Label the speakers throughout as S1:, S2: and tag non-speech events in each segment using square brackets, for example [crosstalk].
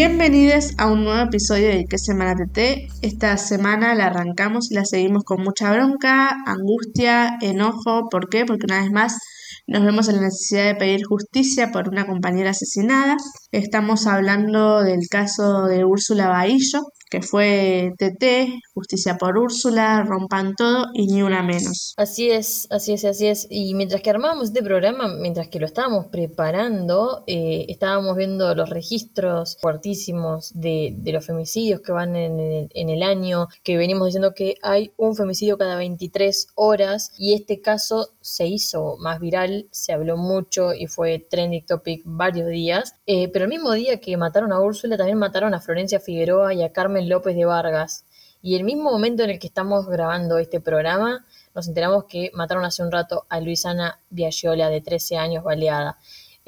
S1: Bienvenidos a un nuevo episodio de ¿Qué semana TT? Esta semana la arrancamos y la seguimos con mucha bronca, angustia, enojo. ¿Por qué? Porque una vez más nos vemos en la necesidad de pedir justicia por una compañera asesinada. Estamos hablando del caso de Úrsula Bahillo, que fue TT, Justicia por Úrsula, Rompan Todo y ni una menos.
S2: Así es, así es, así es. Y mientras que armábamos este programa, mientras que lo estábamos preparando, eh, estábamos viendo los registros fuertísimos de, de los femicidios que van en el, en el año, que venimos diciendo que hay un femicidio cada 23 horas y este caso se hizo más viral, se habló mucho y fue trending topic varios días, eh, pero el mismo día que mataron a Úrsula también mataron a Florencia Figueroa y a Carmen López de Vargas. Y el mismo momento en el que estamos grabando este programa, nos enteramos que mataron hace un rato a Luisana Viaggiola, de 13 años, baleada.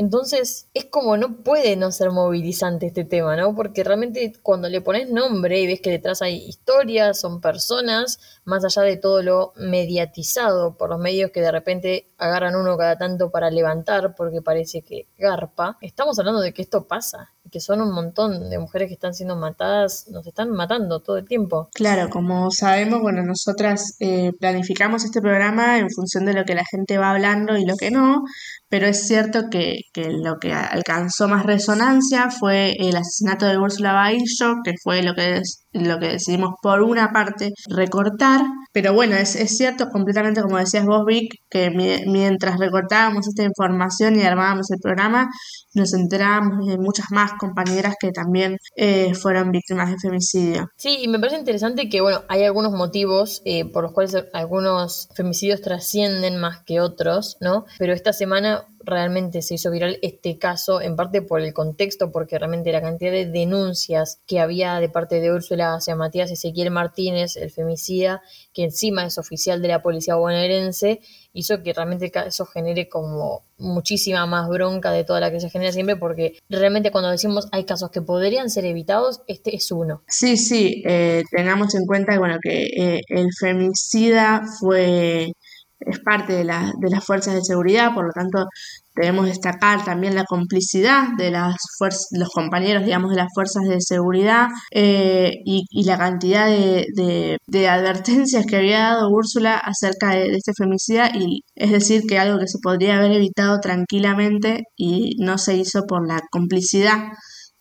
S2: Entonces, es como no puede no ser movilizante este tema, ¿no? Porque realmente cuando le pones nombre y ves que detrás hay historias, son personas, más allá de todo lo mediatizado por los medios que de repente agarran uno cada tanto para levantar porque parece que garpa, estamos hablando de que esto pasa que son un montón de mujeres que están siendo matadas, nos están matando todo el tiempo.
S1: Claro, como sabemos, bueno, nosotras eh, planificamos este programa en función de lo que la gente va hablando y lo que no, pero es cierto que, que, lo que alcanzó más resonancia fue el asesinato de Úrsula Baillo, que fue lo que, lo que decidimos por una parte recortar, pero bueno, es, es cierto completamente como decías vos, Vic, que mientras recortábamos esta información y armábamos el programa, nos enterábamos de muchas más compañeras que también eh, fueron víctimas de femicidio.
S2: Sí, y me parece interesante que, bueno, hay algunos motivos eh, por los cuales algunos femicidios trascienden más que otros, ¿no? Pero esta semana realmente se hizo viral este caso, en parte por el contexto, porque realmente la cantidad de denuncias que había de parte de Úrsula hacia Matías Ezequiel Martínez, el femicida, que encima es oficial de la policía bonaerense, hizo que realmente eso genere como muchísima más bronca de toda la que se genera siempre, porque realmente cuando decimos hay casos que podrían ser evitados, este es uno.
S1: Sí, sí, eh, tengamos en cuenta bueno, que eh, el femicida fue es parte de, la, de las fuerzas de seguridad, por lo tanto debemos destacar también la complicidad de las los compañeros, digamos, de las fuerzas de seguridad eh, y, la cantidad de, de, advertencias que había dado Úrsula acerca de, este femicida y es decir que algo que se podría haber evitado tranquilamente y no se hizo por la complicidad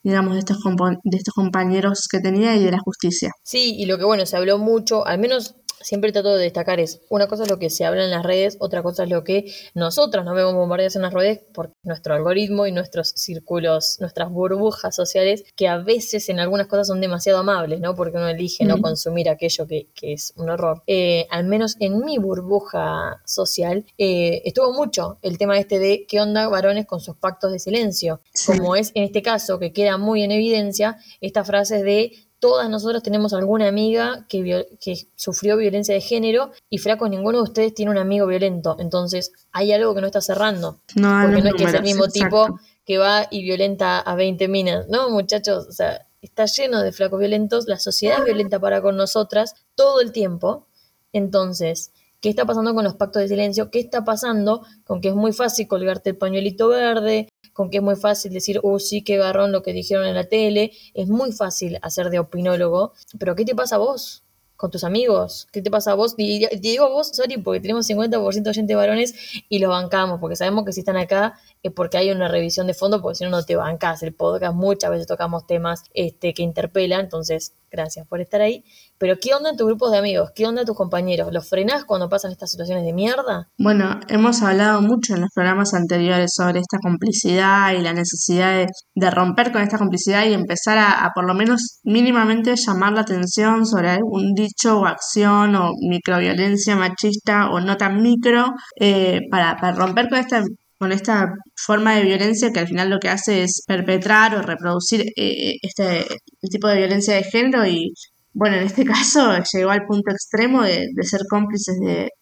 S1: digamos, de estos, de estos compañeros que tenía y de la justicia.
S2: Sí, y lo que bueno, se habló mucho, al menos siempre trato de destacar es, una cosa es lo que se habla en las redes, otra cosa es lo que nosotros nos vemos bombardeados en las redes por nuestro algoritmo y nuestros círculos, nuestras burbujas sociales, que a veces en algunas cosas son demasiado amables, ¿no? Porque uno elige no consumir aquello que, es un horror. Eh, al menos en mi burbuja social eh, estuvo mucho el tema este de qué onda varones con sus pactos de silencio, como es en este caso que queda muy en evidencia estas frases de todas nosotros tenemos alguna amiga que, que sufrió violencia de género y fraco, ninguno de ustedes tiene un amigo violento. Entonces, hay algo que no está cerrando. No, porque no es que es el mismo tipo que va y violenta a 20 minas. No, muchachos, o sea, está lleno de flacos violentos. La sociedad es violenta para con nosotras todo el tiempo. Entonces, ¿qué está pasando con los pactos de silencio? ¿Qué está pasando con que es muy fácil colgarte el pañuelito verde, con que es muy fácil decir, oh sí, qué garrón lo que dijeron en la tele, es muy fácil hacer de opinólogo, pero ¿qué te pasa a vos? con tus amigos. ¿Qué te pasa a vos? Y te digo vos, sorry, porque tenemos 50% de gente varones y los bancamos, porque sabemos que si están acá es porque hay una revisión de fondo, porque si no, no te bancas. El podcast muchas veces tocamos temas este, que interpelan, entonces gracias por estar ahí. Pero ¿qué onda en tus grupos de amigos? ¿Qué onda tus compañeros? ¿Los frenás cuando pasan estas situaciones de mierda?
S1: Bueno, hemos hablado mucho en los programas anteriores sobre esta complicidad y la necesidad de, romper con esta complicidad y empezar a, por lo menos mínimamente llamar la atención sobre algún dicho o acción o microviolencia machista o no tan micro eh, para, romper con esta con esta forma de violencia que al final lo que hace es perpetrar o reproducir eh, este, tipo de violencia de género y bueno, en este [laughs] caso llegó al punto extremo de, ser cómplices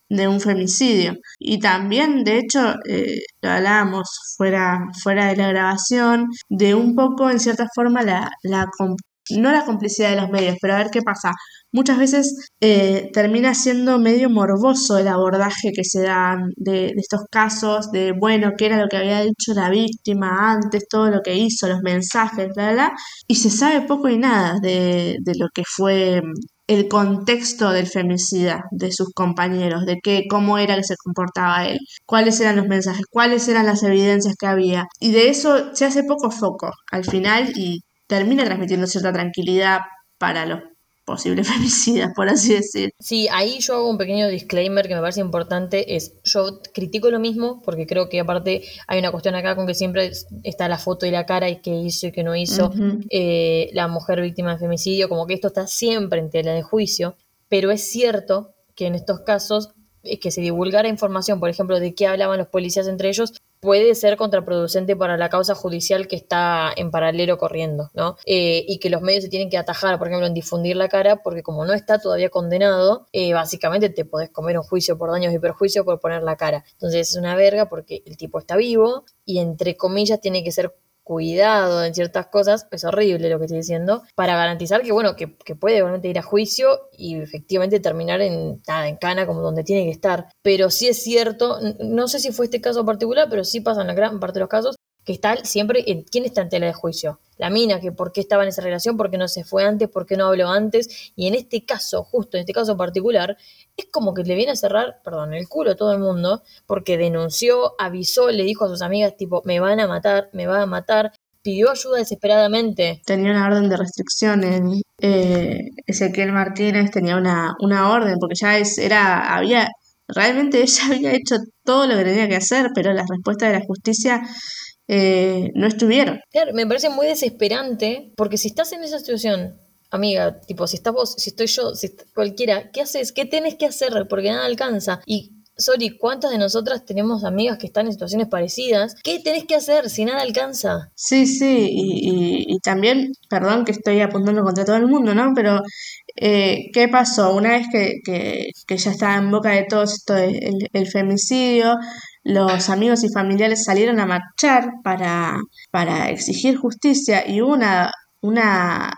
S1: de, un femicidio. Y también, de hecho, eh, lo hablábamos fuera, fuera de la grabación, de un poco, en cierta forma, la, la no la complicidad de los medios, pero a ver qué pasa. Muchas veces eh, termina siendo medio morboso el abordaje que se dan de, estos casos, de bueno, qué era lo que había dicho la víctima antes, todo lo que hizo, los mensajes, bla, bla, y se sabe poco y nada de, de lo que fue el contexto del femicida de sus compañeros, de qué, cómo era que se comportaba él, cuáles eran los mensajes, cuáles eran las evidencias que había. Y de eso se hace poco foco al final y termina transmitiendo cierta tranquilidad para los posibles [laughs] femicidas, por así decir.
S2: Sí, ahí yo hago un pequeño disclaimer que me parece importante, es yo critico lo mismo, porque creo que aparte hay una cuestión acá con que siempre está la foto y la cara y qué hizo y qué no hizo eh, la mujer víctima de femicidio, como que esto está siempre en tela de juicio, pero es cierto que en estos casos que se divulgara información, por ejemplo, de qué hablaban los policías entre ellos, puede ser contraproducente para la causa judicial que está en paralelo corriendo, ¿no? Eh, y que los medios se tienen que atajar, por ejemplo, en difundir la cara, porque como no está todavía condenado, eh, básicamente te podés comer un juicio por daños y perjuicios por poner la cara. Entonces es una verga porque el tipo está vivo y entre comillas tiene que ser cuidado en ciertas cosas, es horrible lo que estoy diciendo, para garantizar que, bueno, que, puede realmente ir a juicio y efectivamente terminar en, nada, en cana como donde tiene que estar. Pero sí es cierto, no sé si fue este caso particular, pero sí pasa en la gran parte de los casos, que está siempre quién está en tela de juicio. La mina, que por qué estaba en esa relación, por qué no se fue antes, por qué no habló antes. Y en este caso, justo en este caso particular, es como que le viene a cerrar, perdón, el culo a todo el mundo, porque denunció, avisó, le dijo a sus amigas, tipo, me van a matar, me van a matar, pidió ayuda desesperadamente.
S1: Tenía una orden de restricciones. Eh, Ezequiel Martínez tenía una, una orden, porque ya es, era, había, realmente ella había hecho todo lo que tenía que hacer, pero las respuestas de la justicia eh, no estuvieron.
S2: Claro, me parece muy desesperante, porque si estás en esa situación, amiga, tipo, si estás vos, si estoy yo, si cualquiera, ¿qué haces? ¿Qué tenés que hacer? Porque nada alcanza. Y Sorry, ¿cuántas de nosotras tenemos amigas que están en situaciones parecidas? ¿Qué tenés que hacer si nada alcanza?
S1: Sí, sí, y, también, perdón que estoy apuntando contra todo el mundo, ¿no? Pero, eh, ¿qué pasó? Una vez que, que, que, ya estaba en boca de todo esto el, el femicidio, los amigos y familiares salieron a marchar para, para exigir justicia y una, una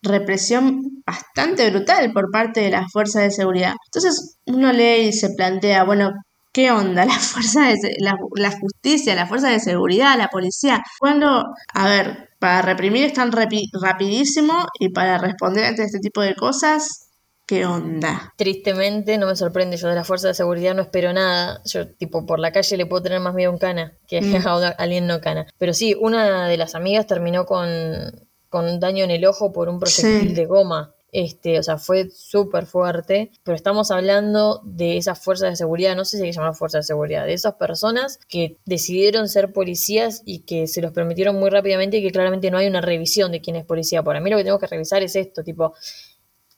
S1: represión bastante brutal por parte de las fuerzas de seguridad. Entonces uno lee y se plantea, bueno, ¿qué onda? [laughs] La fuerza de la, justicia, la fuerza de seguridad, la policía. Cuando, a ver, para reprimir están rapidísimo y para responder ante este tipo de cosas ¿Qué onda?
S2: Tristemente no me sorprende, yo de la fuerza de seguridad no espero nada. Yo, tipo, por la calle le puedo tener más miedo a un cana que mm. [laughs] a alguien no cana. Pero sí, una de las amigas terminó con, con daño en el ojo por un proyectil de goma. Este, o sea, fue súper fuerte, pero estamos hablando de esas fuerzas de seguridad, no sé si hay que llamar fuerzas de seguridad, de esas personas que decidieron ser policías y que se los permitieron muy rápidamente y que claramente no hay una revisión de quién es policía. Por a mí lo que tengo que revisar es esto, tipo,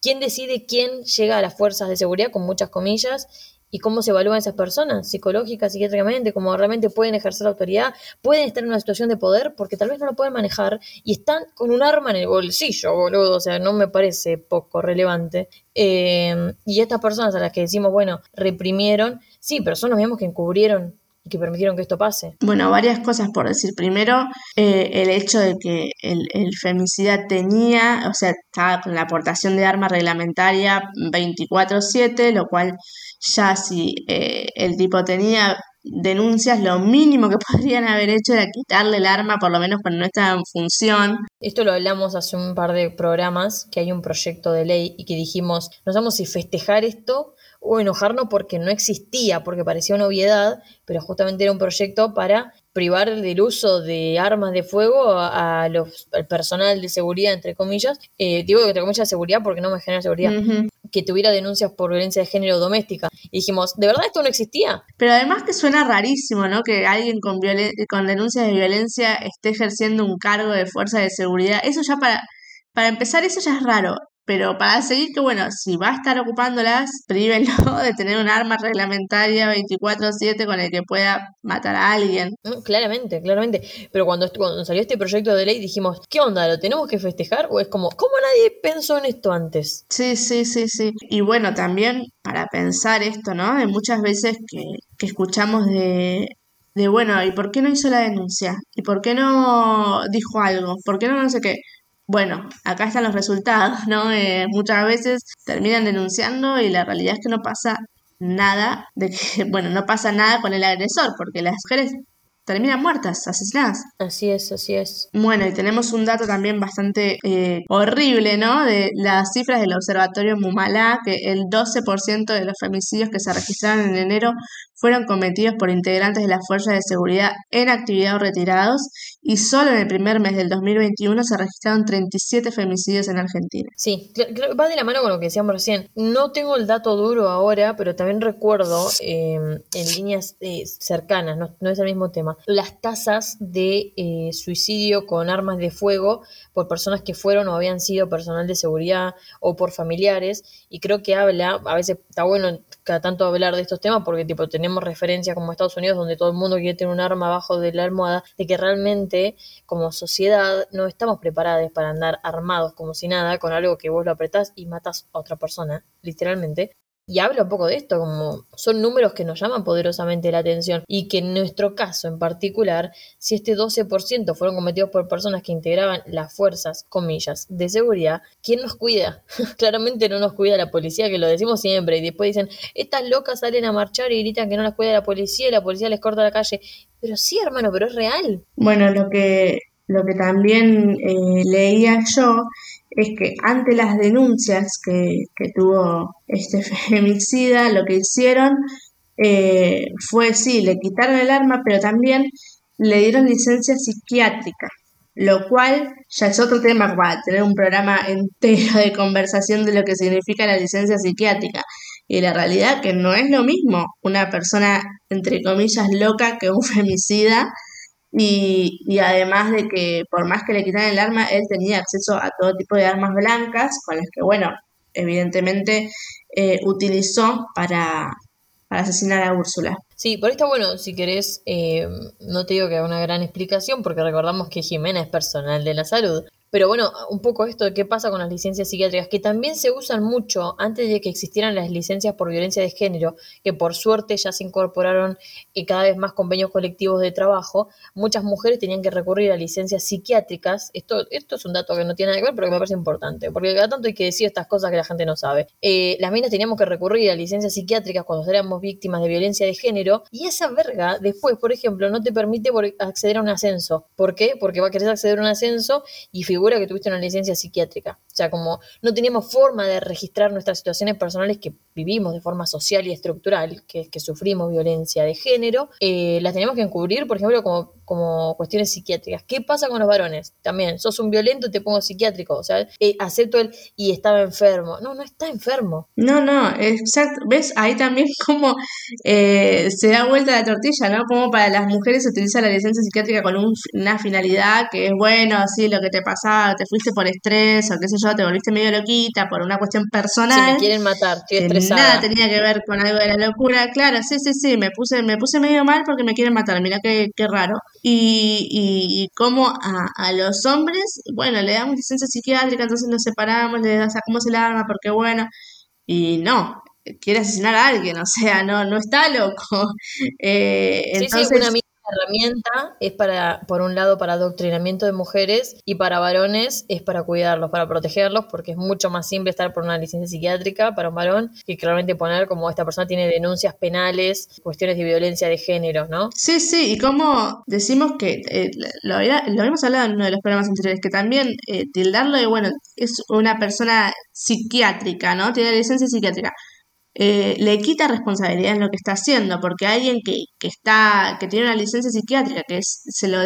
S2: ¿Quién decide quién llega a las fuerzas de seguridad, con muchas comillas, y cómo se evalúan esas personas, psicológicas, psiquiátricamente, cómo realmente pueden ejercer la autoridad, pueden estar en una situación de poder porque tal vez no lo pueden manejar y están con un arma en el bolsillo, boludo, o sea, no me parece poco relevante. Eh, y estas personas a las que decimos, bueno, reprimieron, sí, pero son los mismos que encubrieron y que permitieron que esto pase?
S1: Bueno, varias cosas por decir. Primero, eh, el hecho de que el, femicida tenía, o sea, estaba con la aportación de arma reglamentaria 24/7, lo cual ya si eh, el tipo tenía denuncias, lo mínimo que [laughs] podrían haber hecho era quitarle el arma, por lo menos cuando no estaba en función.
S2: Esto lo hablamos hace un par de programas, que hay un proyecto de ley y que dijimos, no sabemos si festejar esto o enojarnos porque no existía, porque parecía una obviedad, pero justamente era un proyecto para privar del uso de armas de fuego a, los, al personal de seguridad, entre comillas. Eh, digo entre comillas seguridad porque no me genera seguridad. Que tuviera denuncias por violencia de género doméstica. Y dijimos, ¿de verdad esto no existía?
S1: Pero además que suena rarísimo, ¿no? Que alguien con, con denuncias de violencia esté ejerciendo un cargo de fuerza de seguridad. Eso ya para, para empezar, eso ya es raro. Pero para seguir que, bueno, si va a estar ocupándolas, prívenlo [laughs] de tener un arma reglamentaria 24-7 con el que pueda matar a alguien.
S2: claramente, claramente. Pero cuando, cuando salió este proyecto de ley dijimos, ¿qué onda? ¿Lo tenemos que festejar? ¿O es como, ¿cómo nadie pensó en esto antes?
S1: Sí, sí, sí, sí. Y bueno, también para pensar esto, ¿no? De muchas veces que, que escuchamos de, de, bueno, ¿y por qué no hizo la denuncia? ¿Y por qué no dijo algo? ¿Por qué no no sé qué? Bueno, acá están los resultados, ¿no? Eh, muchas veces terminan denunciando y la realidad es que no pasa nada, de que, [laughs] bueno, no pasa nada con el agresor, porque las mujeres terminan muertas, asesinadas.
S2: Así es, así es.
S1: Bueno, y tenemos un dato también bastante eh, horrible, ¿no? De las cifras del Observatorio Mumalá, que el 12% de los femicidios que se registraron en enero fueron cometidos por integrantes de las fuerzas de seguridad en actividad o retirados y solo en el primer mes del 2021 se registraron 37 femicidios en Argentina.
S2: Sí, va de la mano con lo que decíamos recién. No tengo el dato duro ahora, pero también recuerdo em, en líneas eh, cercanas, no, es el mismo tema, las tasas de eh, suicidio con armas de fuego por personas que fueron o habían sido personal de seguridad o por familiares y creo que habla, a veces está bueno cada tanto hablar de estos temas porque tipo tenemos referencia como Estados Unidos donde todo el mundo quiere tener un arma abajo de la almohada, de que realmente como sociedad no estamos preparados para andar armados como si nada con algo que vos lo apretás y matas a otra persona, literalmente. Y habla un poco de esto, como son números que nos llaman poderosamente la atención y que en nuestro caso en particular, si este 12% fueron cometidos por personas que integraban las fuerzas, comillas, de seguridad, ¿quién nos cuida? [laughs] Claramente no nos cuida la policía, que lo decimos siempre, y después dicen, estas locas salen a marchar y gritan que no las cuida la policía y la policía les corta la calle. Pero sí, hermano, pero es real.
S1: Bueno, lo que, lo que también eh, leía yo es que ante las denuncias que, tuvo este [laughs] femicida, lo que hicieron eh, fue, sí, le quitaron el arma, pero también le dieron licencia psiquiátrica, lo cual ya es otro tema para tener un programa [laughs] entero de conversación de lo que significa la licencia psiquiátrica. Y la realidad que no es lo mismo una persona, entre comillas, loca que un [laughs] femicida, y, y, además de que por más que le quitaran el arma, él tenía acceso a todo tipo de armas blancas, con las que, bueno, evidentemente eh, utilizó para, para asesinar a Úrsula.
S2: Sí, por esto, bueno, si querés, eh, no te digo que haga una gran explicación, porque recordamos que Jimena es personal de la salud, pero bueno, un poco esto de qué pasa con las licencias psiquiátricas, que también se usan mucho antes de que existieran las licencias por violencia de género, que por suerte ya se incorporaron eh, cada vez más convenios colectivos de trabajo, muchas mujeres tenían que recurrir a licencias psiquiátricas. Esto, esto es un dato que no tiene nada que ver, pero que me parece importante, porque cada tanto hay que decir estas cosas que la gente no sabe. Eh, las minas teníamos que recurrir a licencias psiquiátricas cuando éramos víctimas de violencia de género, y esa verga después, por ejemplo, no te permite acceder a un ascenso. ¿Por qué? Porque va a querer acceder a un ascenso y figura que tuviste una licencia psiquiátrica. O sea, como no teníamos forma de registrar nuestras situaciones personales que vivimos de forma social y estructural, que, que sufrimos violencia de género, eh, las tenemos que encubrir, por ejemplo, como, como cuestiones psiquiátricas. ¿Qué pasa con los varones? También, sos un violento, te pongo psiquiátrico. O sea, eh, acepto el y estaba enfermo. No, no está enfermo.
S1: No, no, exacto. ¿Ves? Ahí también [laughs] como eh, se da vuelta la tortilla, ¿no? Como para las mujeres se utiliza la licencia psiquiátrica con una finalidad que es, bueno, así lo que te te fuiste por estrés o qué sé yo, te volviste medio loquita por una cuestión personal.
S2: Si me quieren matar, estoy estresada.
S1: Nada tenía que ver con algo de la locura. Claro, sí, sí, sí, me puse, me puse medio mal porque me quieren matar, mira qué, qué raro. Y, y, como a, a, los hombres, bueno, le damos licencia psiquiátrica, entonces nos separamos, le sacamos el arma porque bueno, y no, quiere asesinar a alguien, o sea, no, no está loco. [laughs] Eh, entonces,
S2: sí, sí, herramienta es para, por un lado, para adoctrinamiento de mujeres y para varones es para cuidarlos, para protegerlos, porque es mucho más simple estar por una licencia psiquiátrica para un varón que claramente poner como esta persona tiene denuncias penales, cuestiones de violencia de género, ¿no?
S1: Sí, sí, y como decimos que, eh, lo, habíamos hablado en uno de los programas anteriores, que también eh, tildarlo de, bueno, es una persona psiquiátrica, ¿no? Tiene licencia psiquiátrica eh, le quita responsabilidad en lo que está haciendo, porque alguien que, que está, que tiene una licencia psiquiátrica, que se lo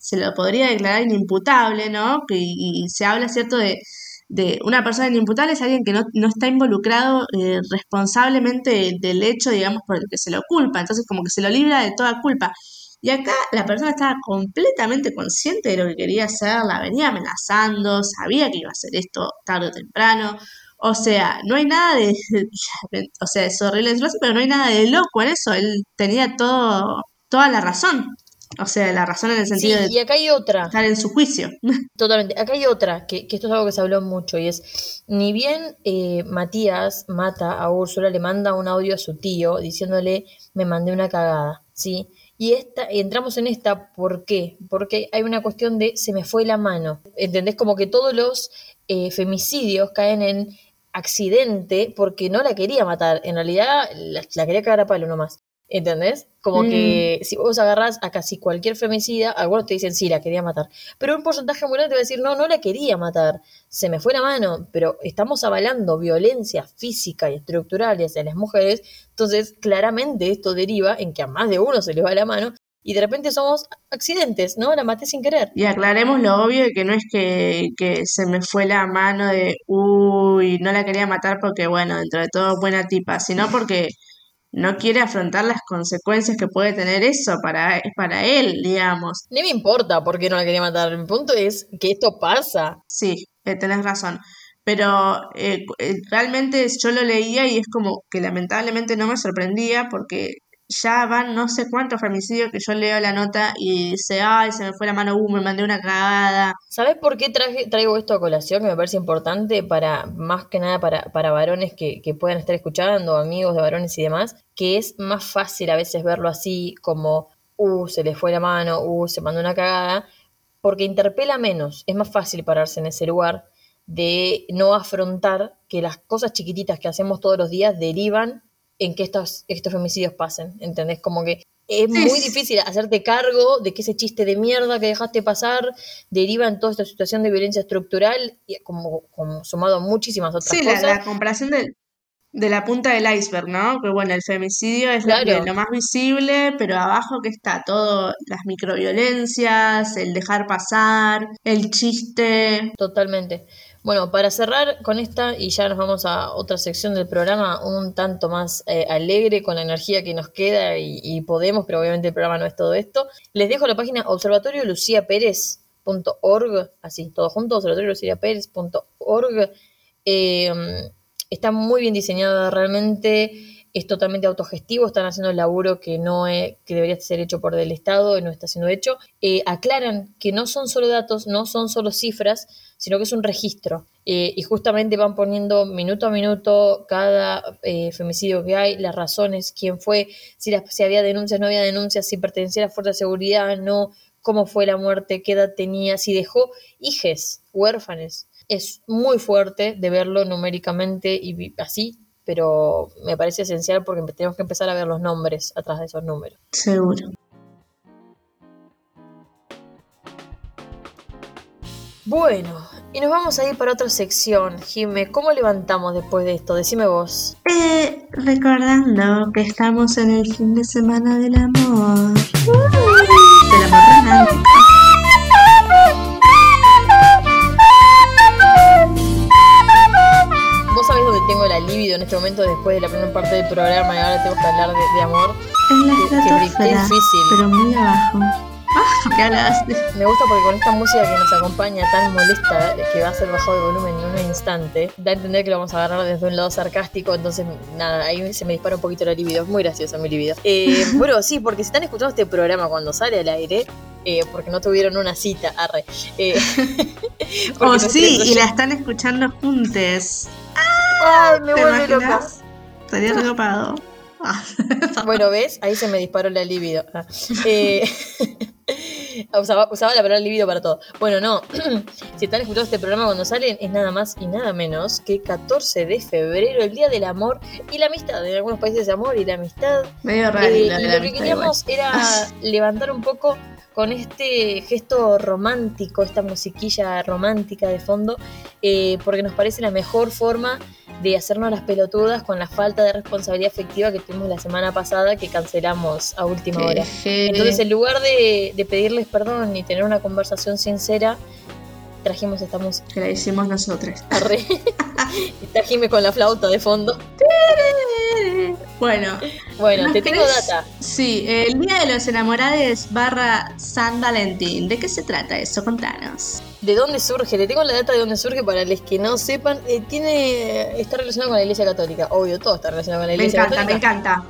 S1: se lo podría declarar inimputable, ¿no? y, se habla, ¿cierto?, de, de una persona inimputable es alguien que no, no está involucrado eh, responsablemente del hecho, digamos, por el que se lo culpa, entonces como que se lo libra de toda culpa. Y acá la persona estaba completamente consciente de lo que quería hacer, la venía amenazando, sabía que iba a hacer esto tarde o temprano, o sea, no hay nada de. O sea, es horrible decirlo pero no hay nada de loco en eso. Él tenía todo, toda la razón. O sea, la razón en el sentido
S2: de. Y acá hay otra.
S1: Estar en su juicio. [laughs]
S2: Totalmente. Acá hay otra, que, que esto es algo que se habló mucho, y es: ni bien eh, Matías mata a Úrsula, le manda un audio a su tío diciéndole: Me mandé una cagada, ¿sí? Y esta, entramos en esta, ¿por qué? Porque hay una cuestión de se me fue la mano. ¿Entendés? Como que todos los eh, femicidios caen en accidente porque no la quería matar. En realidad la, la quería cagar a palo nomás. ¿Entendés? Como
S1: Mm.
S2: que si vos agarrás a casi cualquier femicida, algunos te dicen sí, la quería matar. Pero un porcentaje muy grande te va a decir no, no la quería matar. Se me fue la mano. Pero estamos avalando violencia física y estructural hacia las mujeres. Entonces, claramente esto deriva en que a más de uno se le va la mano y de repente somos accidentes, ¿no? La maté sin querer.
S1: Y aclaremos lo obvio de que no es que, que se me fue la mano de, uy, no la quería matar porque, bueno, dentro de todo buena tipa, sino porque no quiere afrontar las consecuencias que puede tener eso para, para él, digamos.
S2: No me importa por qué no la quería matar. Mi punto es que esto pasa.
S1: Sí, eh, tenés razón. Pero eh, eh, realmente yo lo leía y es como que lamentablemente no me sorprendía porque ya van no sé cuántos femicidios que yo leo la nota y dice, ay, se me fue la mano, uh, me mandé una cagada.
S2: ¿Sabes por qué traje, traigo esto a colación? Que me parece importante para, más que nada para, para varones que, que puedan estar escuchando, amigos de varones y demás, que es más fácil a veces verlo así como, uh, se le fue la mano, uh, se mandó una cagada, porque interpela menos, es más fácil pararse en ese lugar de no afrontar que las cosas chiquititas que hacemos todos los días derivan en que estos, estos femicidios pasen, ¿entendés? Como que es muy difícil hacerte cargo de que ese chiste de mierda que dejaste pasar deriva en toda esta situación de violencia estructural, y como, como sumado a muchísimas otras
S1: Sí, la,
S2: cosas.
S1: la comparación de, de la punta del iceberg, ¿no? Que bueno, el femicidio es lo, lo más visible, pero abajo que está todo, las microviolencias, el dejar pasar, el chiste.
S2: Totalmente. Bueno, para cerrar con esta y ya nos vamos a otra sección del programa un tanto más eh, alegre con la energía que nos queda y, podemos, pero obviamente el programa no es todo esto. Les dejo la página observatorioluciapérez.org, así, todo junto, observatorioluciapérez.org. Eh, está muy bien diseñada realmente, es totalmente autogestivo, están haciendo el laburo que no es, que debería ser hecho por el Estado y no está siendo hecho. Eh, aclaran que no son solo datos, no son solo cifras, sino que es un registro. Eh, y justamente van poniendo minuto a minuto cada eh, femicidio que hay, las razones, quién fue, si, las- si había denuncias, no había denuncias, si pertenecía a la fuerza de seguridad, no, cómo fue la muerte, qué edad tenía, si dejó hijes, huérfanes. Es muy fuerte de verlo numéricamente y así, pero me parece esencial porque tenemos que empezar a ver los nombres atrás de esos números.
S1: Seguro.
S2: Bueno, y nos vamos a ir para otra sección. Jime, ¿cómo levantamos después de esto? Decime vos.
S1: Eh, recordando que estamos en el fin de semana del amor. Del amor romántico.
S2: Vos sabés dónde tengo la libido en este momento después de la primera parte del programa y ahora tengo que hablar de, de amor.
S1: En la
S2: qué
S1: estratosfera,
S2: difícil.
S1: pero muy abajo. [laughs]
S2: Me gusta porque con esta música que nos acompaña tan molesta, eh, que va a ser bajado de volumen en un instante, da a entender que lo vamos a agarrar desde un lado sarcástico, entonces nada, ahí se me dispara un poquito la libido, es muy graciosa mi libido. Eh, [laughs] bueno, sí, porque si están escuchando este programa cuando sale al aire, eh, porque no tuvieron una cita, arre. Eh, [laughs]
S1: Oh, sí, y la están escuchando juntes.
S2: Ay, me
S1: ¿Te
S2: vuelve loca.
S1: Estaría recopado.
S2: Bueno, ¿ves? Ahí se me disparó la libido. Ah. Eh, [laughs] usaba, usaba la palabra libido para todo. Bueno, no. [clears throat] si están escuchando este programa cuando salen, es nada más y nada menos que 14 de febrero, el Día del Amor y la Amistad. En algunos países de amor y la amistad.
S1: Medio raro.
S2: Eh, y lo que queríamos [laughs] era levantar un poco con este gesto romántico, esta musiquilla romántica de fondo, eh, porque nos parece la mejor forma de hacernos las pelotudas con la falta de responsabilidad afectiva que tuvimos la semana pasada que cancelamos a última hora. Entonces, en lugar de, de pedirles perdón y tener una conversación sincera, trajimos esta música.
S1: que la hicimos [laughs]
S2: y trajime con la flauta de fondo.
S1: Bueno,
S2: Bueno,
S1: ¿No
S2: te tengo data.
S1: sí, el Día de los Enamorados barra San Valentín. ¿De qué se trata eso? Contanos.
S2: ¿De dónde surge? Le tengo la data de dónde surge para los que no sepan. Eh, tiene está relacionado con la Iglesia Católica. Obvio, todo está relacionado con la
S1: Me
S2: Iglesia
S1: encanta, me
S2: Católica.
S1: encanta.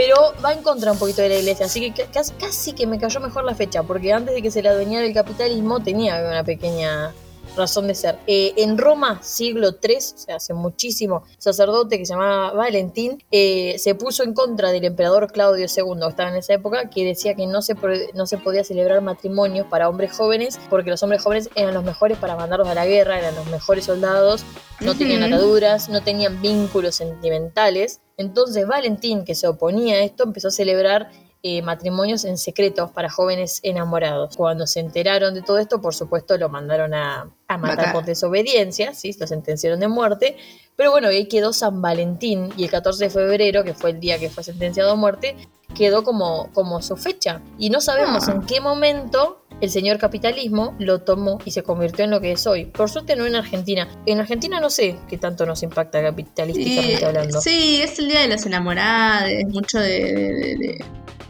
S2: Pero va en contra un poquito de la Iglesia. Así que ca- casi, casi que me cayó mejor la fecha. Porque antes de que se la adueñara el capitalismo tenía una pequeña razón de ser. Eh, en Roma, siglo III, o sea, hace muchísimo, sacerdote que se llamaba Valentín, eh, se puso en contra del emperador Claudio II, que estaba en esa época, que decía que no se, no se podía celebrar matrimonios para hombres jóvenes, porque los hombres jóvenes eran los mejores para mandarlos a la guerra, eran los mejores soldados, no tenían ataduras, no tenían vínculos sentimentales. Entonces Valentín, que se oponía a esto, empezó a celebrar eh, matrimonios en secreto para jóvenes enamorados. Cuando se enteraron de todo esto, por supuesto, lo mandaron a, matar, por desobediencia, ¿sí? lo sentenciaron de muerte. Pero bueno, ahí quedó San Valentín y el 14 de febrero, que fue el día que fue sentenciado a muerte, quedó como, como su fecha. Y no sabemos ah. en qué momento el señor capitalismo lo tomó y se convirtió en lo que es hoy. Por suerte no en Argentina. En Argentina no sé qué tanto nos impacta capitalísticamente hablando.
S1: Sí, es el Día de los Enamorados, mucho de,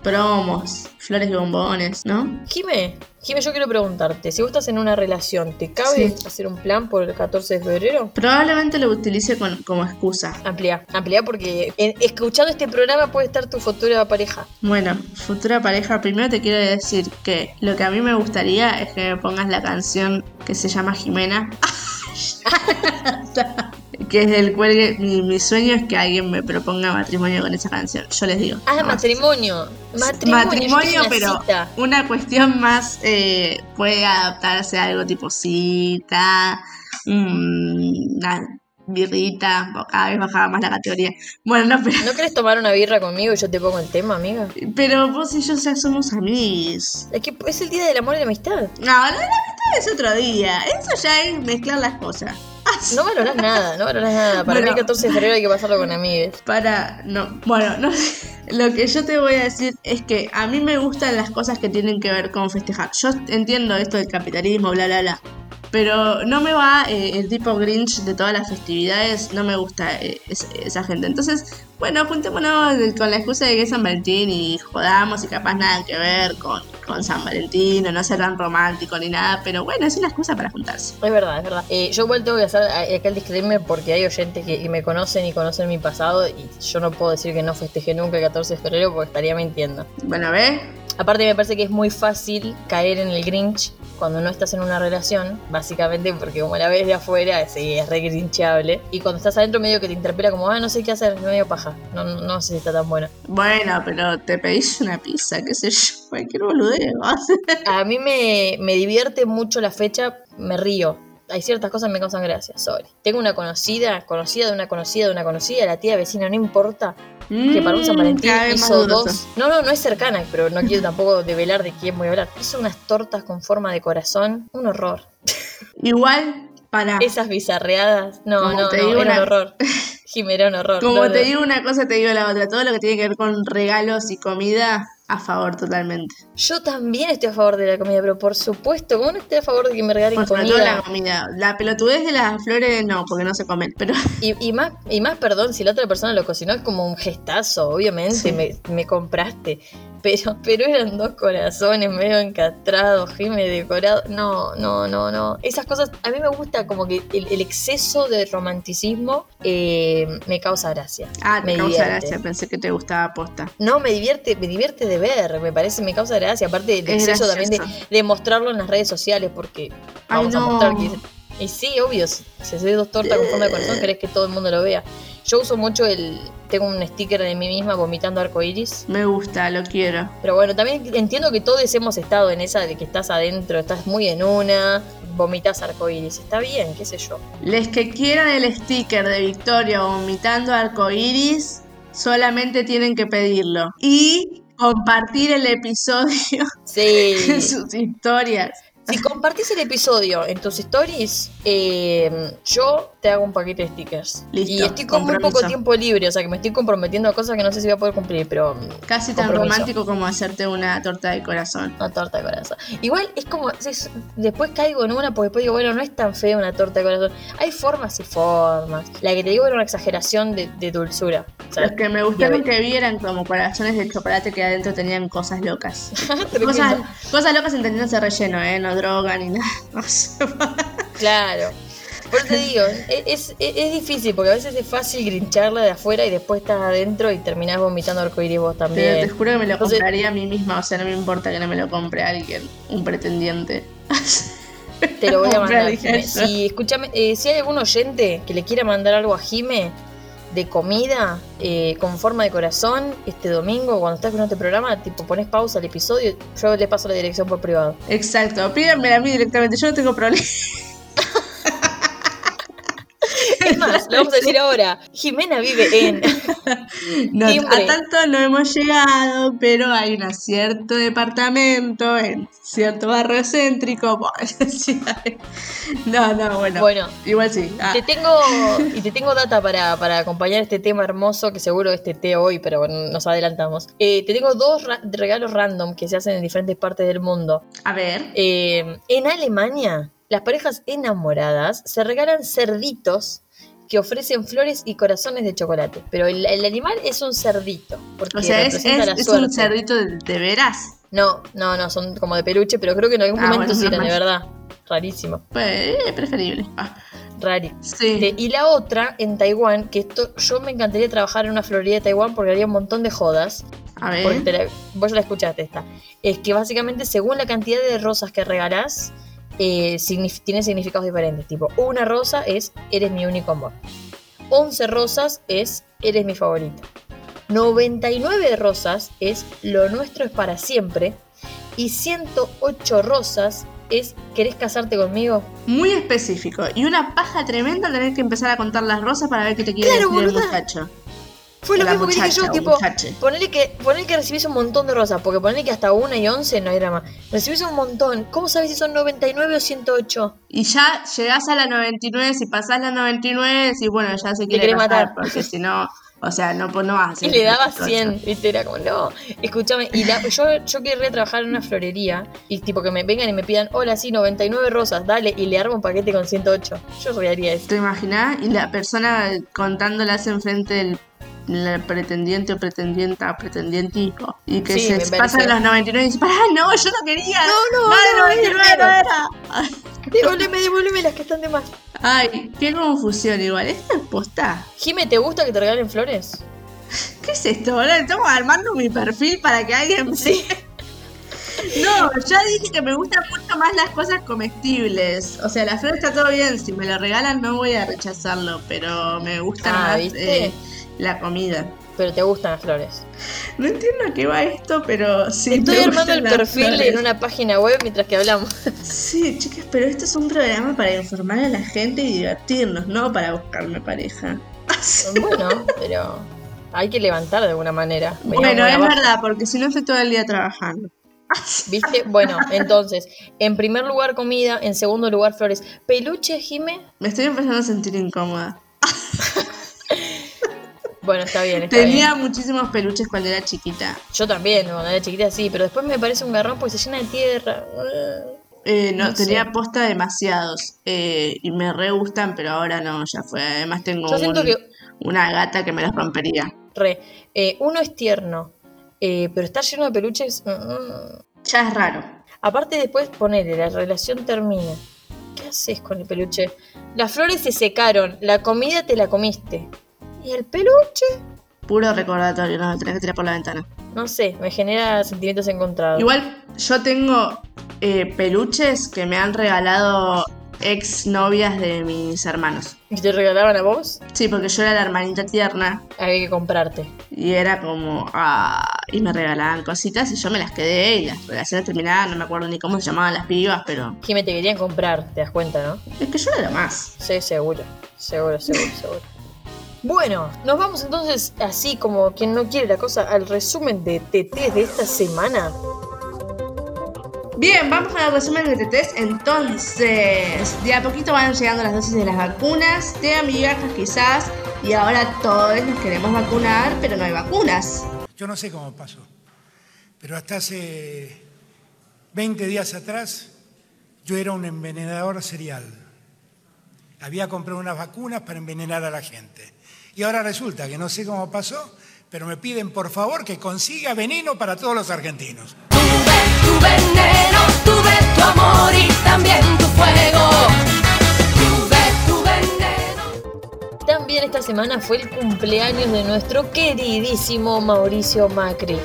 S1: promos, flores y bombones, ¿no?
S2: Jime, Jime, yo quiero preguntarte, si vos estás en una relación, ¿te cabe hacer un plan por el 14 de febrero?
S1: Probablemente lo utilice como excusa.
S2: Amplia, amplia porque escuchando este programa puede estar tu futura pareja.
S1: Bueno, futura pareja, primero te quiero decir que lo que a mí me gustaría es que me pongas la canción que se llama Jimena. [laughs] [laughs] que es el cuelgue. Mi, sueño es que alguien me proponga matrimonio con esa canción. Yo les digo.
S2: Ah, matrimonio.
S1: Matrimonio. Matrimonio, pero una cuestión más eh, puede adaptarse a algo tipo cita, una birrita, cada vez bajaba más la categoría. Bueno, no, pero...
S2: ¿No querés tomar una birra conmigo y yo te pongo el tema, amiga?
S1: Pero vos y yo ya somos amigos.
S2: Es que es el día del amor y la amistad.
S1: No, la amistad es otro día. Eso ya es mezclar las cosas. [laughs]
S2: No valorás nada, no valorás nada. Para mí el 14 de febrero hay que pasarlo con amigues.
S1: Para, no, bueno, no Lo que yo te voy a decir es que a mí me gustan las cosas que tienen que ver con festejar. Yo entiendo esto del capitalismo, bla, bla, bla. Pero no me va eh, el tipo Grinch de todas las festividades, no me gusta eh, esa gente. Entonces, bueno, juntémonos con la excusa de que es San Valentín y jodamos y capaz nada que ver con, con San Valentín o no ser tan romántico ni nada, pero bueno, es una excusa para juntarse.
S2: Es verdad, es verdad. Eh, yo igual tengo que hacer acá el disclaimer porque hay oyentes que, me conocen y conocen mi pasado y yo no puedo decir que no festejé nunca el 14 de febrero porque estaría mintiendo.
S1: Bueno, ¿ves?
S2: Aparte me parece que es muy fácil caer en el Grinch cuando no estás en una relación, básicamente porque como la ves de afuera, sí, es re grinchable. Y cuando estás adentro medio que te interpela como, ah, no sé qué hacer, medio paja. No, no, sé si está tan buena.
S1: Bueno, pero te pedís una pizza, qué sé yo, cualquier boludeo. [laughs]
S2: A mí me, me divierte mucho la fecha, me río hay ciertas cosas que me causan gracia, sorry. Tengo una conocida, conocida de una conocida de una conocida, la tía vecina, no importa, que para un San mm, Valentín hizo dos. No, no, no es cercana, pero no quiero tampoco develar de quién voy a hablar. Hizo unas tortas con forma de corazón, un horror.
S1: Igual, para.
S2: Esas bizarreadas, no, no, no, era un horror. [laughs] Jimera, un horror.
S1: Como te digo una cosa, te digo la otra. Todo lo que tiene que ver con regalos y comida, a favor totalmente.
S2: Yo también estoy a favor de la comida, pero por supuesto, ¿cómo no estoy a favor de que me regalen por comida?
S1: la comida. La pelotudez de las flores no, porque no se comen, pero...
S2: Y, más, y más, perdón, si la otra persona lo cocinó es como un gestazo, obviamente, me, me compraste pero, pero eran dos corazones medio encastrados, Jime decorado. No, no, no, no. Esas cosas, a mí me gusta como que el, exceso de romanticismo eh, me causa gracia.
S1: Ah, me causa gracia, pensé que te gustaba posta.
S2: No, me divierte, me divierte de ver, me parece, me causa gracia. Aparte el exceso también de, mostrarlo en las redes sociales, porque vamos a mostrar que. Y sí, obvio, si haces dos tortas con forma de corazón, querés que todo el mundo lo vea. Yo uso mucho el. Tengo un sticker de mí misma vomitando arcoiris.
S1: Me gusta, lo quiero.
S2: Pero bueno, también entiendo que todos hemos estado en esa de que estás adentro, estás muy en una, vomitas arcoiris. Está bien, qué sé yo.
S1: Les que quieran el sticker de Victoria vomitando arcoiris, solamente tienen que pedirlo. Y compartir el episodio
S2: sí. [laughs]
S1: en sus historias.
S2: Si compartís el episodio en tus stories, eh, yo te hago un paquete de stickers. Listo, y estoy con muy poco tiempo libre, o sea que me estoy comprometiendo a cosas que no sé si voy a poder cumplir, pero.
S1: Casi tan romántico como hacerte una torta de corazón.
S2: Una torta de corazón. Igual es como. después caigo en una porque después digo, bueno, no es tan fea una torta de corazón. Hay formas y formas. La que te digo era una exageración de, dulzura.
S1: Los que me gustaron que vieran como corazones de chocolate que adentro tenían cosas locas. [laughs] cosas, cosas locas entendiéndose relleno, ¿eh? No droga ni nada. [laughs]
S2: claro. Por eso te digo, es, es, difícil porque a veces es fácil grincharla de afuera y después estás adentro y terminás vomitando arcoíris vos también.
S1: Pero te juro que me lo compraría a mí misma, o sea, no me importa que no me lo compre alguien, un pretendiente.
S2: Te lo voy a [laughs] mandar. Jime. Si, escúchame, eh, si hay algún oyente que le quiera mandar algo a Jime de comida eh, con forma de corazón este domingo cuando estás con este programa, tipo pones pausa al episodio, yo le paso la dirección por privado.
S1: Exacto, pídanmela a mí directamente, yo no tengo problema.
S2: Es más, lo vamos a decir ahora. Jimena vive en. [laughs]
S1: No, a tanto no hemos llegado, pero hay un cierto departamento en cierto barrio céntrico. [laughs] No, no, bueno.
S2: Bueno,
S1: Igual sí. Ah,
S2: Te tengo, y te tengo data para, para acompañar este tema hermoso, que seguro este té hoy, pero bueno, nos adelantamos. Eh, te tengo dos ra- regalos random que se hacen en diferentes partes del mundo.
S1: a ver.
S2: Eh, en Alemania, las parejas enamoradas se regalan cerditos que ofrecen flores y corazones de chocolate. Pero el, el animal es un cerdito. Porque
S1: O sea, es, es-
S2: la
S1: es
S2: suerte.
S1: un cerdito de, de veras.
S2: No, no, no, son como de peluche, pero creo que en algún
S1: Ah,
S2: momento
S1: bueno,
S2: sí eran, de verdad. Rarísimo,
S1: Pues, preferible. Ah,
S2: rari.
S1: sí.
S2: Este, y la otra en Taiwán, que esto yo me encantaría trabajar en una florería de Taiwán porque haría un montón de jodas.
S1: A ver.
S2: Porque te la- vos ya la escuchaste esta. Es que básicamente según la cantidad de rosas que regalás, eh, signif- tiene significados diferentes. Tipo, una rosa es eres mi único amor. 11 rosas es eres mi favorita. 99 rosas es lo nuestro es para siempre. Y 108 rosas es ¿querés casarte conmigo?
S1: Muy específico. Y una paja tremenda tener que empezar a contar las rosas para ver qué te quiere
S2: Claro,
S1: decir el muchacho.
S2: Fue lo
S1: La
S2: mismo que dije yo, tipo, ponele que, ponele que recibís un montón de rosas, porque ponele que hasta una y 11 no hay drama. Recibís un montón, ¿cómo sabes si son 99 o 108?
S1: Y ya llegás a la 99, si pasás la 99, y bueno, ya se quiere
S2: matar.
S1: porque si no, o sea, no, pues no vas a [laughs] hacer
S2: Y le daba
S1: esas cosas.
S2: 100, ¿viste? Era como, no, escúchame. Y la- yo, yo querría trabajar en una florería y tipo que me vengan y me pidan, hola, sí, 99 rosas, dale, y le armo un paquete con 108. Yo rearía eso.
S1: ¿Te imaginas? Y la persona contándolas enfrente del la pretendiente o pretendienta, pretendientico. Y que
S2: Sí,
S1: se pasan los 99 y dicen, ¡ah, no, yo no quería!
S2: No, no,
S1: ¡No,
S2: no,
S1: el 99 no
S2: era [laughs] las que están de más.
S1: Ay, qué confusión igual. ¿Esto es posta?
S2: Jime, ¿te gusta que te regalen flores? [laughs]
S1: ¿Qué es esto, boludo? Estamos armando mi perfil para que alguien...
S2: Sí. [laughs]
S1: No, ya dije que me gustan mucho más las cosas comestibles. O sea, la flor está todo bien. Si me lo regalan no voy a rechazarlo. Pero me gusta
S2: Ah,
S1: más
S2: ¿viste?
S1: eh, la comida.
S2: Pero te gustan las flores.
S1: No entiendo a qué va esto, pero sí.
S2: Estoy
S1: me
S2: armando el perfil
S1: flores.
S2: en una página web mientras que hablamos.
S1: Sí, chicas, pero esto es un programa para informar a la gente y divertirnos, no para buscarme pareja. [laughs]
S2: Bueno, pero hay que levantar de alguna manera.
S1: Bueno, es
S2: abajo,
S1: verdad, porque si no estoy todo el día trabajando. [laughs]
S2: ¿Viste? Bueno, entonces, en primer lugar comida, en segundo lugar flores. Peluche, Jime.
S1: Me estoy empezando a sentir incómoda. [laughs]
S2: Bueno, está bien, está
S1: Tenía
S2: bien.
S1: muchísimos peluches cuando era chiquita.
S2: Yo también, cuando era chiquita sí, pero después me parece un garrón porque se llena de tierra.
S1: Eh, no,
S2: No sé.
S1: tenía posta demasiados. eh, y me re gustan, pero ahora no, ya fue. Además tengo
S2: Yo
S1: un-
S2: que
S1: una gata que me los rompería.
S2: re, eh, uno es tierno, eh, pero está lleno de peluches. mm, mm.
S1: Ya es raro.
S2: Aparte después ponele, la relación termina. ¿Qué haces con el peluche? Las flores se secaron, la comida te la comiste. ¿Y el peluche?
S1: Puro recordatorio, no, lo tenés que tirar por la ventana.
S2: No sé, me genera sentimientos encontrados.
S1: Igual yo tengo eh, peluches que me han regalado ex novias de mis hermanos.
S2: ¿Y te regalaban a vos?
S1: Sí, porque yo era la hermanita tierna
S2: Había que comprarte.
S1: y era como, ah, y me regalaban cositas y yo me las quedé y las relaciones terminaban, no me acuerdo ni cómo se llamaban las pibas, pero
S2: Jimé, te querían comprar, te das cuenta, ¿no?
S1: es que yo era lo más.
S2: Sí, seguro. Seguro, seguro, seguro. Bueno, nos vamos entonces, así como quien no quiere la cosa, al resumen de TT de esta semana.
S1: Bien, vamos al resumen de TTs entonces. De a poquito van llegando las dosis de las vacunas, de amigas quizás, y ahora todos nos queremos vacunar, pero no hay vacunas.
S3: Yo no sé cómo pasó, pero hasta hace 20 días atrás yo era un envenenador serial. Había comprado unas vacunas para envenenar a la gente. Y ahora resulta que no sé cómo pasó, pero me piden por favor que consiga veneno para todos los argentinos.
S4: Tuve tu veneno, tuve tu amor y también tu fuego. Tuve tu veneno.
S2: También esta semana fue el cumpleaños de nuestro queridísimo Mauricio Macri.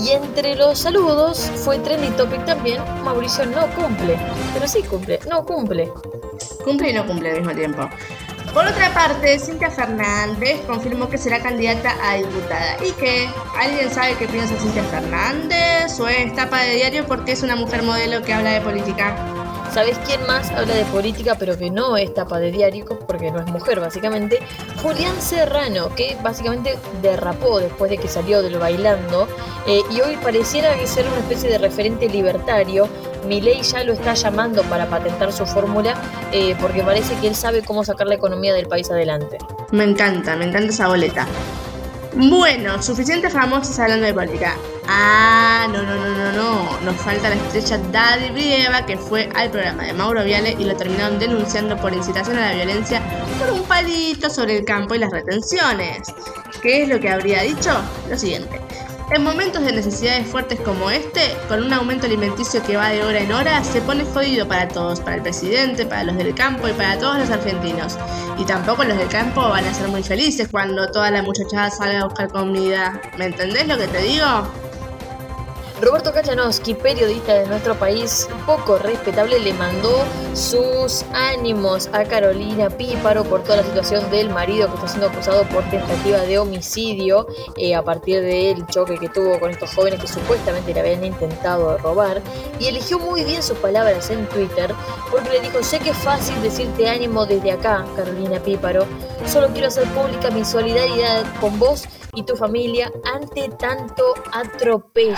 S2: Y entre los saludos fue trending topic también, Mauricio no cumple. Pero sí cumple, no cumple.
S1: Cumple y no cumple al mismo tiempo. Por otra parte, Cintia Fernández confirmó que será candidata a diputada. ¿Y que ¿Alguien sabe qué piensa Cintia Fernández? ¿O es tapa de diario porque es una mujer modelo que habla de política?
S2: ¿Sabes quién más habla de política pero que no es tapa de diario porque no es mujer básicamente? Julián Serrano, que básicamente derrapó después de que salió del bailando eh, y hoy pareciera que ser una especie de referente libertario. Milei ya lo está llamando para patentar su fórmula eh, porque parece que él sabe cómo sacar la economía del país adelante.
S1: Me encanta, me encanta esa boleta. Bueno, suficiente famosos hablando de política. Ah, no, no, no, no, no. Nos falta la estrella Daddy Brieva que fue al programa de Mauro Viale y lo terminaron denunciando por incitación a la violencia por un palito sobre el campo y las retenciones. ¿Qué es lo que habría dicho? Lo siguiente. En momentos de necesidades fuertes como este, con un aumento alimenticio que va de hora en hora, se pone jodido para todos, para el presidente, para los del campo y para todos los argentinos. Y tampoco los del campo van a ser muy felices cuando toda la muchachada salga a buscar comida. ¿Me entendés lo que te digo?
S2: Roberto Kachanowski, periodista de nuestro país, poco respetable, le mandó sus ánimos a Carolina Píparo por toda la situación del marido que está siendo acusado por tentativa de homicidio eh, a partir del choque que tuvo con estos jóvenes que supuestamente le habían intentado robar. Y eligió muy bien sus palabras en Twitter porque le dijo, sé que es fácil decirte ánimo desde acá, Carolina Píparo, solo quiero hacer pública mi solidaridad con vos y tu familia ante tanto atropello.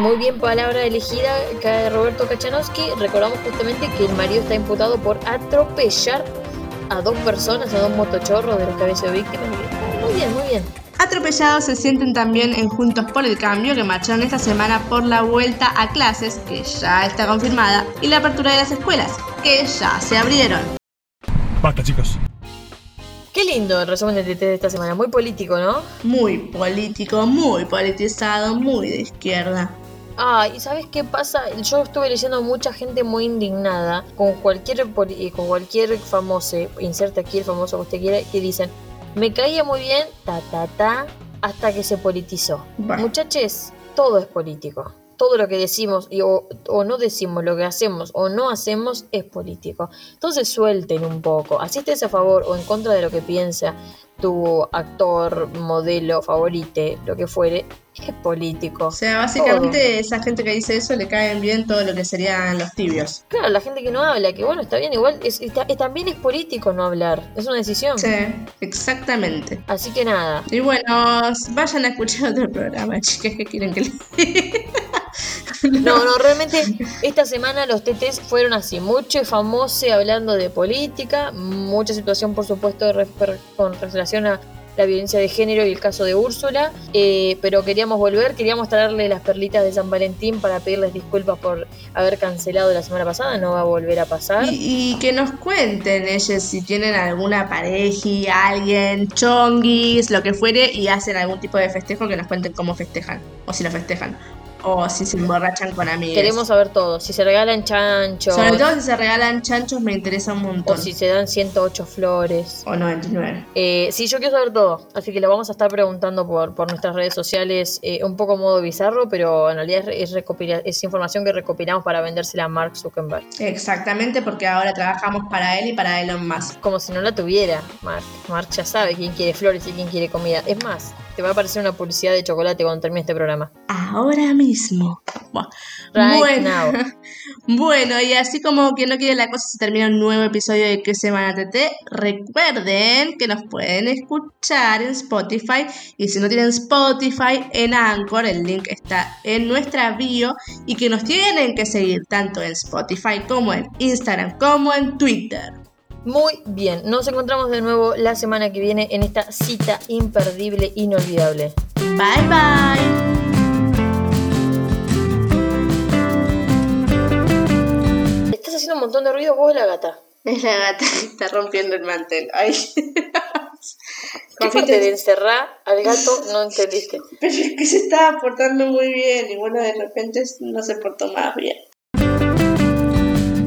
S2: Muy bien palabra elegida acá de Roberto Kachanowski. Recordamos justamente que el marido está imputado por atropellar a dos personas, a dos motochorros de los que había sido víctimas. Muy bien, muy bien.
S1: Atropellados se sienten también en Juntos por el Cambio, que marcharon esta semana por la vuelta a clases, que ya está confirmada, y la apertura de las escuelas, que ya se abrieron.
S5: Basta, chicos.
S2: Qué lindo el resumen de TT de esta semana. Muy político, ¿no?
S1: Muy político, muy politizado, muy de izquierda.
S2: Ah, ¿y sabes qué pasa? Yo estuve leyendo mucha gente muy indignada con cualquier eh, con cualquier famoso, inserte aquí el famoso que usted quiera, que dicen, me caía muy bien, ta ta ta, hasta que se politizó.
S1: Bueno.
S2: Muchachos, todo es político. Todo lo que decimos y, o, o no decimos, lo que hacemos o no hacemos es político. Entonces suelten un poco. Así estés a favor o en contra de lo que piensa tu actor, modelo, favorite, lo que fuere, es político.
S1: O sea, básicamente esa gente que dice eso le caen bien todo lo que serían los tibios.
S2: Claro, la gente que no habla, que bueno, está bien, igual, es, está- es- también es político no hablar, es una decisión.
S1: Sí, exactamente.
S2: Así que nada,
S1: Y bueno, vayan a escuchar otro programa, [laughs] chicas, que quieren que les [laughs]
S2: no, no, realmente esta semana los TTs fueron así, mucho famoso hablando de política, mucha situación por supuesto con relación a la violencia de género y el caso de Úrsula, eh, pero queríamos volver, queríamos traerle las perlitas de San Valentín para pedirles disculpas por haber cancelado la semana pasada, no va a volver a pasar.
S1: Y, y que nos cuenten ellos si tienen alguna pareja, alguien, chonguis, lo que fuere, y hacen algún tipo de festejo, que nos cuenten cómo festejan, o si lo festejan, o si se emborrachan con amigos.
S2: Queremos saber todo, si se regalan chanchos,
S1: Sobre todo si se regalan chanchos me interesa un
S2: o
S1: montón.
S2: si se dan 108 flores.
S1: O 99.
S2: Eh, sí, yo quiero saber todo, así que le vamos a estar preguntando por, por nuestras redes sociales, eh, un poco modo bizarro, pero en realidad es, es información que recopilamos para vendérsela a Mark Zuckerberg.
S1: Exactamente, porque ahora trabajamos para él y para Elon Musk.
S2: Como si no la tuviera, Mark. Mark ya sabe quién quiere flores y quién quiere comida. Es más, te va a aparecer una publicidad de chocolate cuando termine este programa.
S1: Ahora mismo.
S2: Right
S1: bueno,
S2: now. [laughs]
S1: bueno, y así como quien no quiere la cosa, se termina un nuevo episodio de ¿Qué Semana TT? Recuerden que nos pueden escuchar en Spotify y si no tienen Spotify, en Anchor, el link está en nuestra bio y que nos tienen que seguir tanto en Spotify como en Instagram como en Twitter.
S2: Muy bien, nos encontramos de nuevo la semana que viene en esta cita imperdible, inolvidable.
S1: Bye bye.
S2: Estás haciendo un montón de ruido vos, la gata.
S1: Es la gata que está rompiendo el mantel. Ay. [laughs]
S2: ¿Qué parte de encerrar al gato no entendiste? [laughs]
S1: Pero es que se estaba portando muy bien y bueno, de repente no se portó más bien.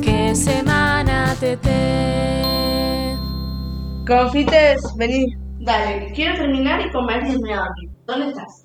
S4: Qué semana tete.
S1: Confites, vení. Dale, quiero terminar y comer y dormir. ¿Dónde estás?